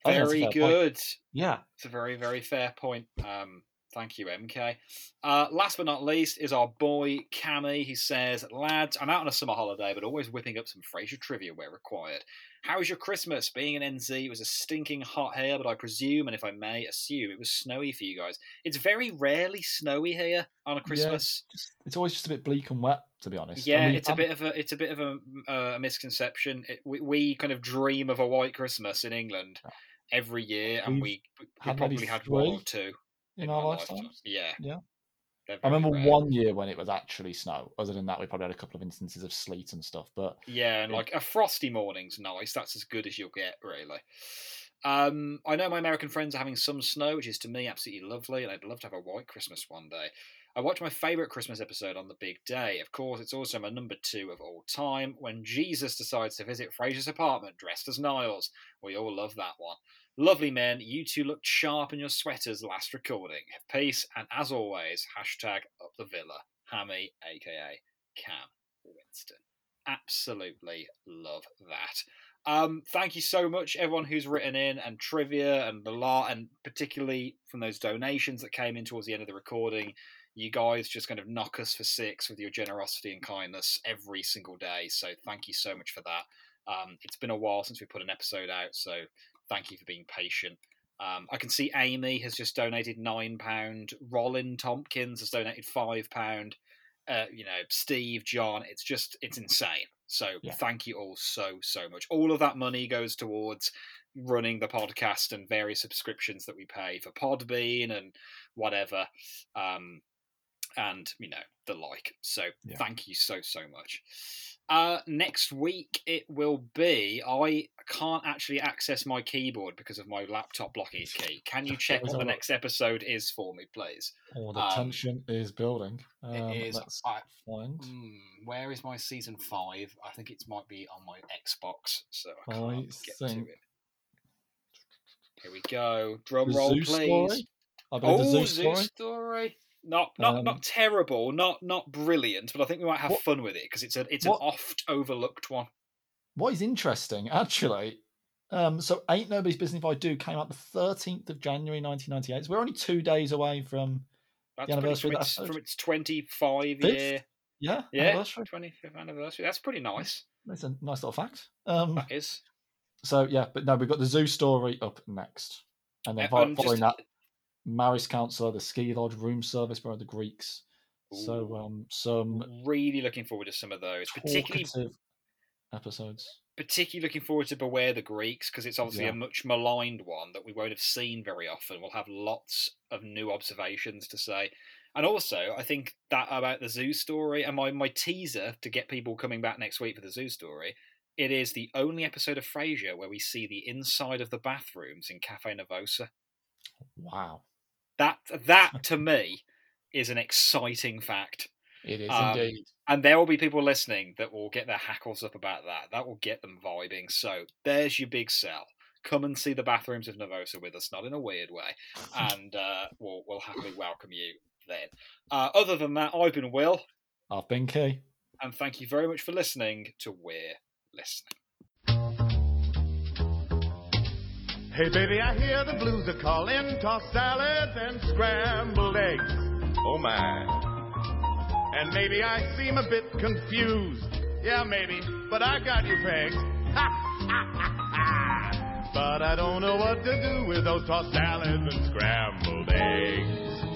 I think that's a Very fair point. good. Yeah. It's a very, very fair point. Um, thank you, MK. Uh, last but not least is our boy Cammy. He says, "Lads, I'm out on a summer holiday, but always whipping up some Frasier trivia where required. How was your Christmas? Being an NZ, it was a stinking hot here, but I presume, and if I may assume, it was snowy for you guys. It's very rarely snowy here on a Christmas. Just, it's always just a bit bleak and wet, to be honest. Yeah, I mean, it's a I'm- bit of a it's a bit of a, uh, a misconception. It, we, we kind of dream of a white Christmas in England every year, and We've we, we probably had one or two in my our lifetime. lifetimes. Yeah, Yeah. I remember rare. one year when it was actually snow. Other than that, we probably had a couple of instances of sleet and stuff. But Yeah, and like a frosty morning's nice. That's as good as you'll get, really. Um, I know my American friends are having some snow, which is to me absolutely lovely, and I'd love to have a white Christmas one day. I watched my favourite Christmas episode on the big day. Of course, it's also my number two of all time when Jesus decides to visit Frasier's apartment dressed as Niles. We all love that one. Lovely men, you two looked sharp in your sweaters last recording. Peace, and as always, hashtag up the villa. Hammy, aka Cam Winston. Absolutely love that. Um, thank you so much, everyone who's written in and trivia and the lot, and particularly from those donations that came in towards the end of the recording. You guys just kind of knock us for six with your generosity and kindness every single day. So thank you so much for that. Um, it's been a while since we put an episode out, so thank you for being patient. Um, I can see Amy has just donated nine pound. Rollin Tompkins has donated five pound. Uh, you know, Steve, John. It's just it's insane. So Yeah. thank you all so so much. All of that money goes towards running the podcast and various subscriptions that we pay for Podbean and whatever, um, and you know the like. So Yeah. thank you so so much. Uh, next week it will be. I can't actually access my keyboard because of my laptop blocking key. Can you check what the next episode is for me, please? Oh, the Um, tension is building. Um, it is. I. Hmm, where is my season five? I think it might be on my Xbox, so I I can't get think- to it. Here we go. Drum The roll, Zoo please. story. I believe Oh, the Zoo Zoo story. story. Not not Um, not terrible, not not brilliant, but I think we might have What- fun with it because it's a it's what- an oft overlooked one. What is interesting, actually, um, so Ain't Nobody's Business If I Do came out the 13th of January 1998. So we're only two days away from, That's The pretty- anniversary from of its, from its twenty five Fifth? year yeah, yeah anniversary. twenty fifth anniversary. That's pretty nice. That's a nice little fact. Um, That is. so yeah, but no, we've got the Zoo story up next. And then following just- that, Maris Counselor, the Ski Lodge Room Service by the Greeks. So um, some really looking forward to some of those, particularly episodes. particularly looking forward to Beware the Greeks because it's obviously Yeah. a much maligned one that we won't have seen very often. We'll have lots of new observations to say. And also, I think that about the zoo story and my, my teaser to get people coming back next week for the zoo story, it is the only episode of Frasier where we see the inside of the bathrooms in Cafe Nervosa. Wow, That that to me is an exciting fact. it is Um, indeed. And there will be people listening that will get their hackles up about that. That will get them vibing. So there's your big sell. Come and see the bathrooms of Nervosa with us, not in a weird way, and uh, we'll we'll happily welcome you then. Uh, other than that, I've been Will, I've been key. and thank you very much for listening to We're Listening. Hey baby, I hear the blues are calling, tossed salads and scrambled eggs. Oh my. And maybe I seem a bit confused. Yeah, maybe, but I got you pegged. but I don't know what to do with those tossed salads and scrambled eggs.